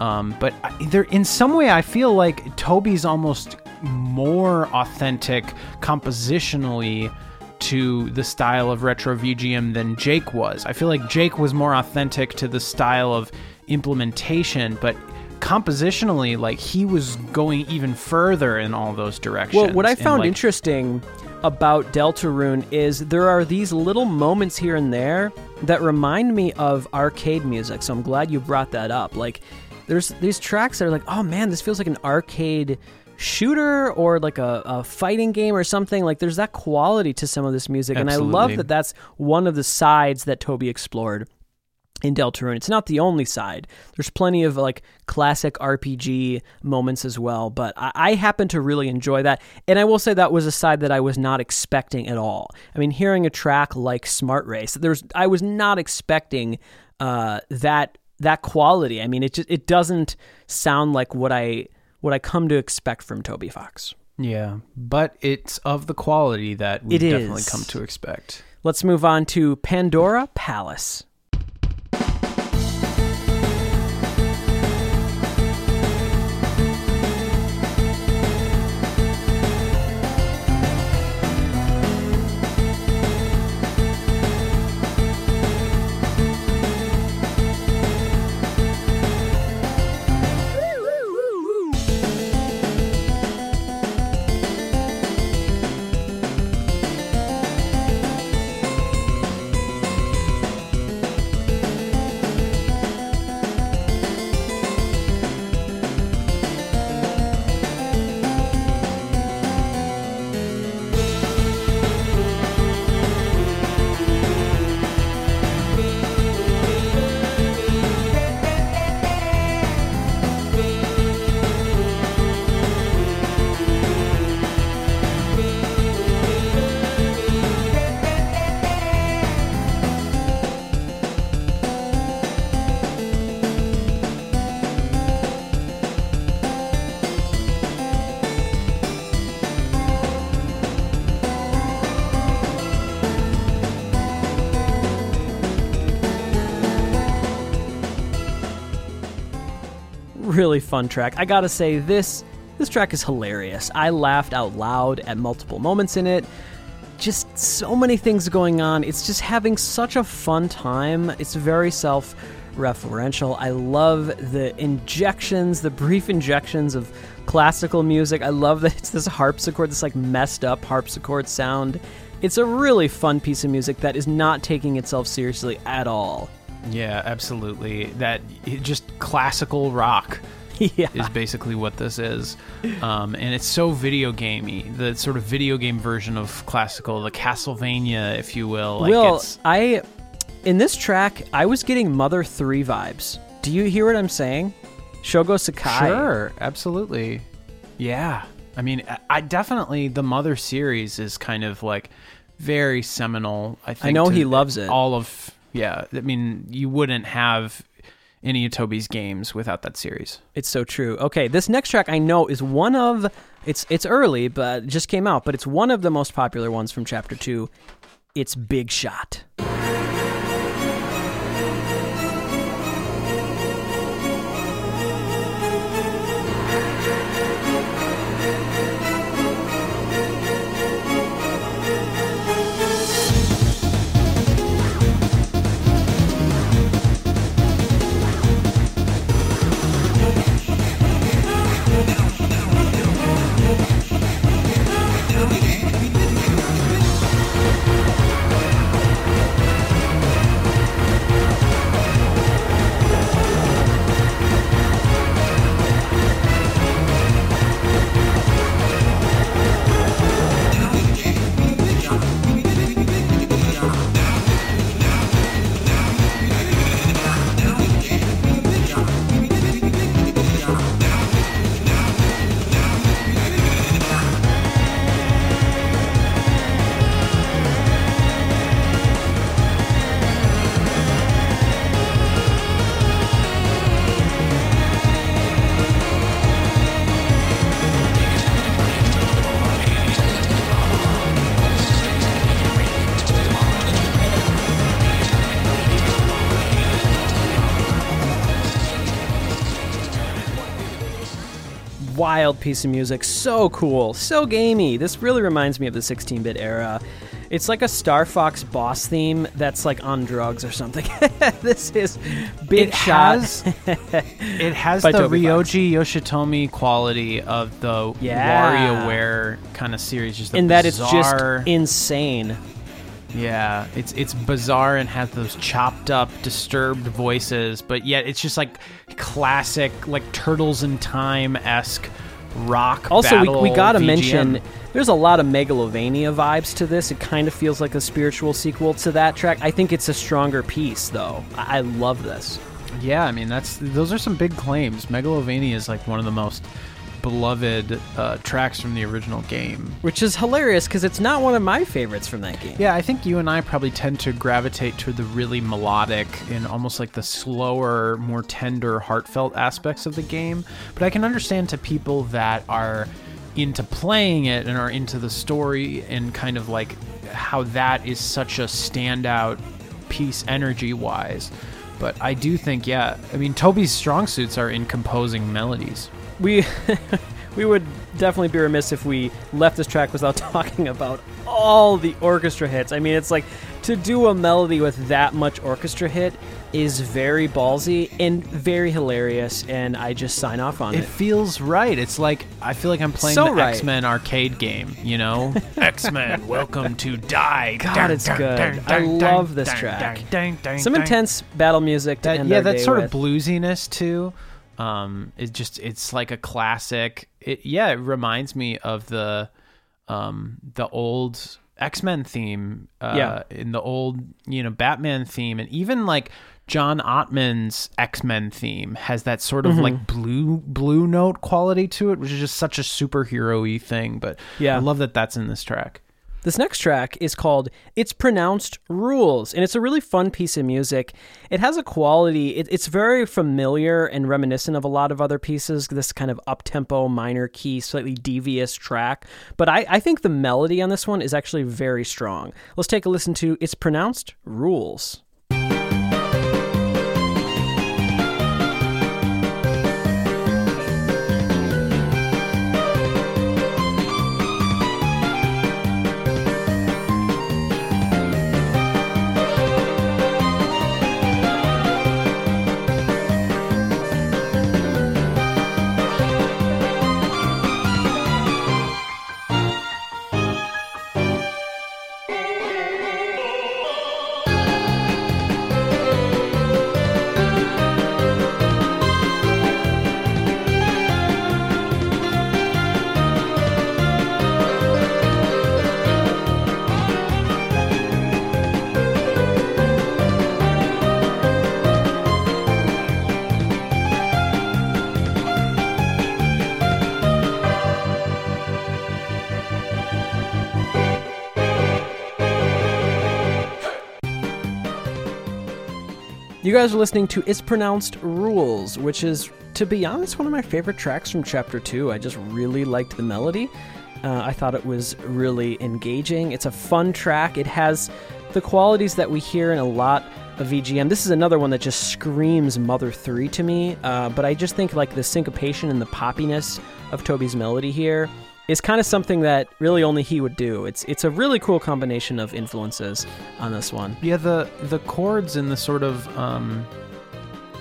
Um, but I- there, in some way, I feel like Toby's almost more authentic compositionally to the style of retro VGM than Jake was. I feel like Jake was more authentic to the style of implementation, but compositionally, like he was going even further in all those directions. Well, what I found like, interesting about Deltarune is there are these little moments here and there that remind me of arcade music. So I'm glad you brought that up. Like, there's these tracks that are like, oh man, this feels like an arcade shooter or like a, a fighting game or something. Like, there's that quality to some of this music. And I love that that's one of the sides that Toby explored in Deltarune. It's not the only side. There's plenty of like classic RPG moments as well, but I, I happen to really enjoy that. And I will say that was a side that I was not expecting at all. I mean, hearing a track like Smart Race, there's I was not expecting uh, that that quality. I mean, it just it doesn't sound like what I what I come to expect from Toby Fox. Yeah, but it's of the quality that we definitely come to expect. Let's move on to Pandora Palace. Really fun track. I gotta say this this track is hilarious. I laughed out loud at multiple moments in it. Just so many things going on. It's just having such a fun time. It's very self referential. I love the injections, the brief injections of classical music. I love that it's this harpsichord, this like messed up harpsichord sound. It's a really fun piece of music that is not taking itself seriously at all. Yeah, absolutely. That just classical rock yeah. is basically what this is, um, and it's so video gamey. The sort of video game version of classical, the Castlevania, if you will. Like Will, it's, I in this track, I was getting Mother 3 vibes. Do you hear what I'm saying? Shogo Sakai. Sure, absolutely. Yeah. I mean, I- I definitely the Mother series is kind of like very seminal. I think know to he loves it. All of yeah. I mean, you wouldn't have any of Toby's games without that series. It's so true. Okay, this next track I know is one of it's it's early, but it just came out, but it's one of the most popular ones from chapter 2. It's Big Shot. Wild piece of music. So cool, so gamey. This really reminds me of the 16 bit era. It's like a Star Fox boss theme that's like on drugs or something. this is big it shot. has it has the Toby Fox. Yoshitomi quality of the Yeah. WarioWare kind of series. Just in that it's just insane. yeah, it's it's bizarre and has those chopped up, disturbed voices, but yet it's just like classic, like Turtles in Time esque rock. Also, we, we gotta VGM. mention there's a lot of Megalovania vibes to this. It kind of feels like a spiritual sequel to that track. I think it's a stronger piece, though. I, I love this. Yeah, I mean that's those are some big claims. Megalovania is like one of the most beloved uh, tracks from the original game. Which is hilarious because it's not one of my favorites from that game. Yeah, I think you and I probably tend to gravitate to the really melodic and almost like the slower, more tender, heartfelt aspects of the game. But I can understand to people that are into playing it and are into the story and kind of like how that is such a standout piece energy wise. But I do think, yeah, I mean, Toby's strong suits are in composing melodies. We we would definitely be remiss if we left this track without talking about all the orchestra hits. I mean, it's like to do a melody with that much orchestra hit is very ballsy and very hilarious, and I just sign off on It it. feels right. It's like I feel like I'm playing So the right. X Men arcade game. You know, X Men, welcome to die. God, it's good. I love this track. Some intense battle music to That, yeah, that sort with. of bluesiness too. Um, it just it's like a classic. It yeah, it reminds me of the um the old X Men theme. Uh, Yeah. in the old you know Batman theme, and even like. John Ottman's X Men theme has that sort Mm-hmm. of like blue blue note quality to it, which is just such a superhero y thing. But Yeah. I love that that's in this track. This next track is called It's Pronounced Rules, and it's a really fun piece of music. It has a quality, it, it's very familiar and reminiscent of a lot of other pieces, this kind of up tempo, minor key, slightly devious track. But I, I think the melody on this one is actually very strong. Let's take a listen to It's Pronounced Rules. You guys are listening to It's Pronounced Rules, which is, to be honest, one of my favorite tracks from Chapter 2. I just really liked the melody. Uh, I thought it was really engaging. It's a fun track. It has the qualities that we hear in a lot of VGM. This is another one that just screams Mother 3 to me, uh, but I just think like the syncopation and the poppiness of Toby's melody here is kind of something that really only he would do. It's it's a really cool combination of influences on this one. Yeah, the the chords and the sort of um,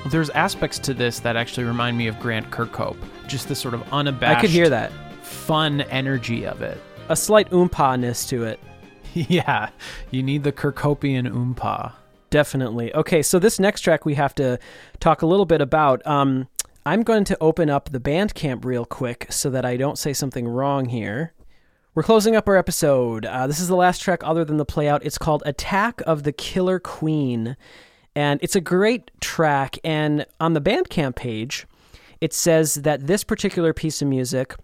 there's aspects to this that actually remind me of Grant Kirkhope. Just the sort of unabashed, I could hear that. fun energy of it. A slight oompa-ness to it. yeah, you need the Kirkhopian oompa. Definitely. Okay, so this next track we have to talk a little bit about. Um, I'm going to open up the Bandcamp real quick so that I don't say something wrong here. We're closing up our episode. Uh, this is the last track other than the playout. It's called Attack of the Killer Queen. And it's a great track. And on the Bandcamp page, it says that this particular piece of music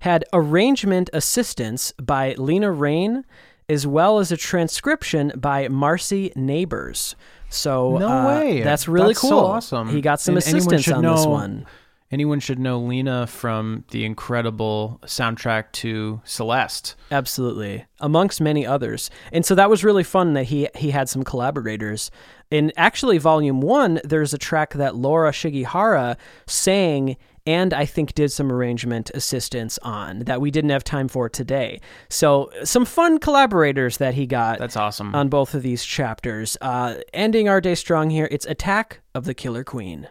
had arrangement assistance by Lena Raine, as well as a transcription by Marcy Nabors. So No uh, way. That's really That's so cool. awesome. He got some And assistance on this one. Anyone should know Lena from the incredible soundtrack to Celeste. Absolutely, amongst many others. And so that was really fun that he he had some collaborators. In actually volume 1, there's a track that Laura Shigihara sang and I think did some arrangement assistance on that we didn't have time for today. So, some fun collaborators that he got That's awesome. on both of these chapters. Uh, ending our day strong here, it's Attack of the Killer Queen.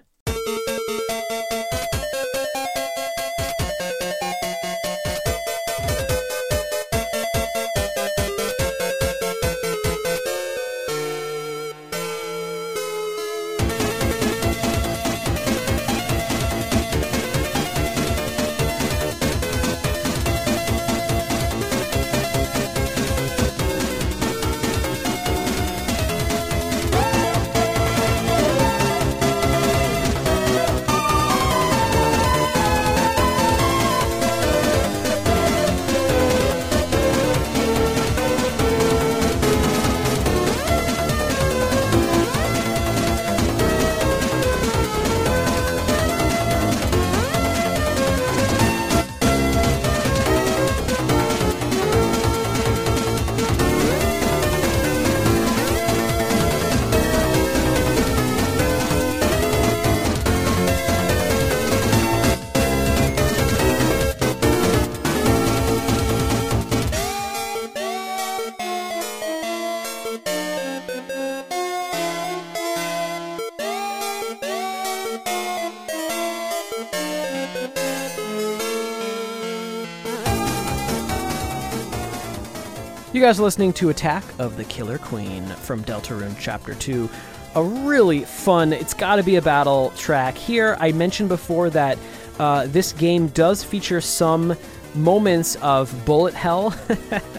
Guys are listening to Attack of the Killer Queen from Deltarune Chapter 2. A really fun, it's got to be a battle track. Here, I mentioned before that uh, this game does feature some moments of bullet hell.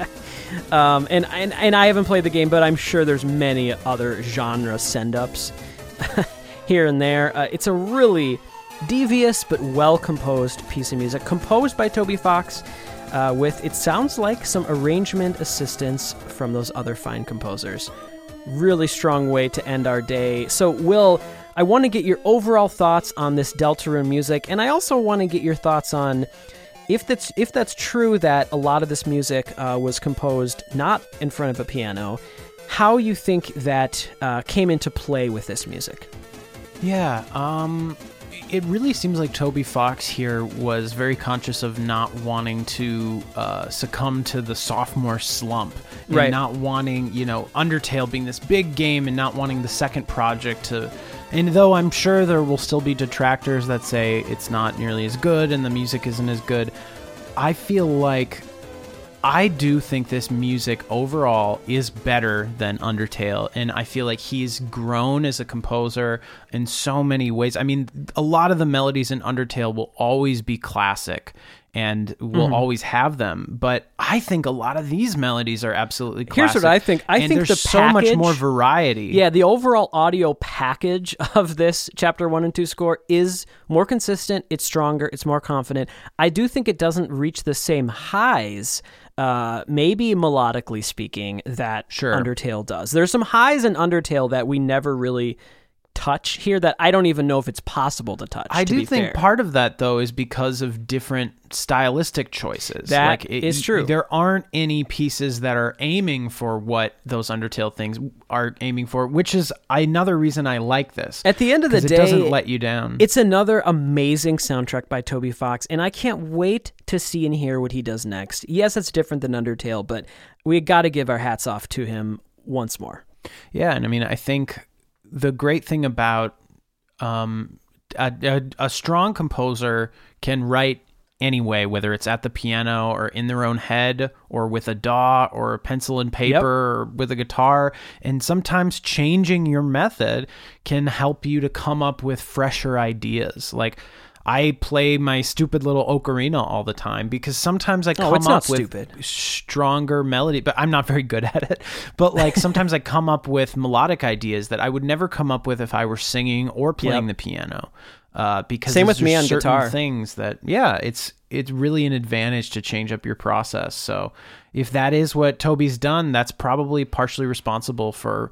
um, and, and, and I haven't played the game, but I'm sure there's many other genre send ups here and there. Uh, it's a really devious but well composed piece of music, composed by Toby Fox uh, with it sounds like some arrangement assistance from those other fine composers. Really strong way to end our day. So, Will, I want to get your overall thoughts on this Deltarune music, and I also want to get your thoughts on if that's if that's true that a lot of this music uh, was composed not in front of a piano. How you think that uh, came into play with this music? Yeah, um, it really seems like Toby Fox here was very conscious of not wanting to uh, succumb to the sophomore slump, and Right. Not wanting, you know, Undertale being this big game, and not wanting the second project to. And though I'm sure there will still be detractors that say it's not nearly as good and the music isn't as good, I feel like I do think this music overall is better than Undertale, and I feel like he's grown as a composer in so many ways. I mean, a lot of the melodies in Undertale will always be classic and will Mm-hmm. always have them, but I think a lot of these melodies are absolutely Here's what I think. I and think there's the so much more variety. Yeah, the overall audio package of this chapter one and two score is more consistent, it's stronger, it's more confident. I do think it doesn't reach the same highs, uh, maybe melodically speaking, that Sure. Undertale does. There's some highs in Undertale that we never really touch here that I don't even know if it's possible to touch. I to do think fair. part of that though is because of different stylistic choices. That like is true. There aren't any pieces that are aiming for what those Undertale things are aiming for, which is another reason I like this. At the end of the day, it doesn't let you down. It's another amazing soundtrack by Toby Fox, and I can't wait to see and hear what he does next. Yes, it's different than Undertale, but we got to give our hats off to him once more. Yeah, and I mean, I think the great thing about um, a, a, a strong composer can write anyway, whether it's at the piano or in their own head or with a DAW or a pencil and paper Yep. or with a guitar. And sometimes changing your method can help you to come up with fresher ideas. Like, I play my stupid little ocarina all the time because sometimes I come Oh, up with stupid. stronger melody, but I'm not very good at it. But like sometimes I come up with melodic ideas that I would never come up with if I were singing or playing Yep. the piano. Uh, because Same with me on guitar. Things that yeah, it's it's really an advantage to change up your process. So if that is what Toby's done, that's probably partially responsible for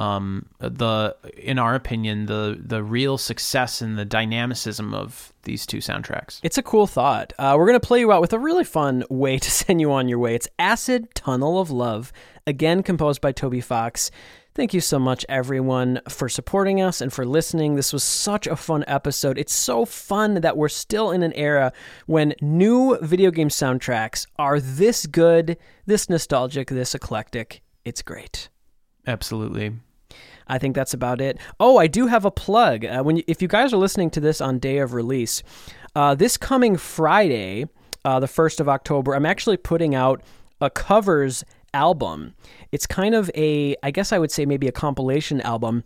um the in our opinion the the real success and the dynamicism of these two soundtracks. It's a cool thought. Uh, we're going to play you out with a really fun way to send you on your way. It's Acid Tunnel of Love, again composed by Toby Fox. Thank you so much, everyone, for supporting us and for listening. This was such a fun episode. It's so fun that we're still in an era when new video game soundtracks are this good, this nostalgic, this eclectic. It's great. Absolutely. I think that's about it. Oh, I do have a plug. Uh, when you, if you guys are listening to this on day of release, uh, this coming Friday, uh, the first of October, I'm actually putting out a covers album. It's kind of a, I guess I would say maybe a compilation album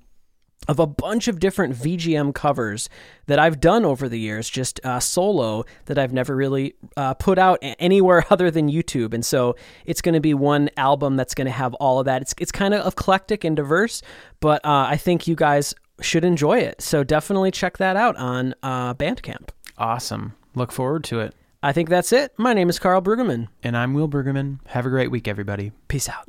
of a bunch of different VGM covers that I've done over the years, just uh, solo that I've never really uh, put out anywhere other than YouTube. And so it's going to be one album that's going to have all of that. It's it's kind of eclectic and diverse, but uh, I think you guys should enjoy it. So definitely check that out on uh, Bandcamp. Awesome. Look forward to it. I think that's it. My name is Karl Brueggemann. And I'm Will Brueggemann. Have a great week, everybody. Peace out.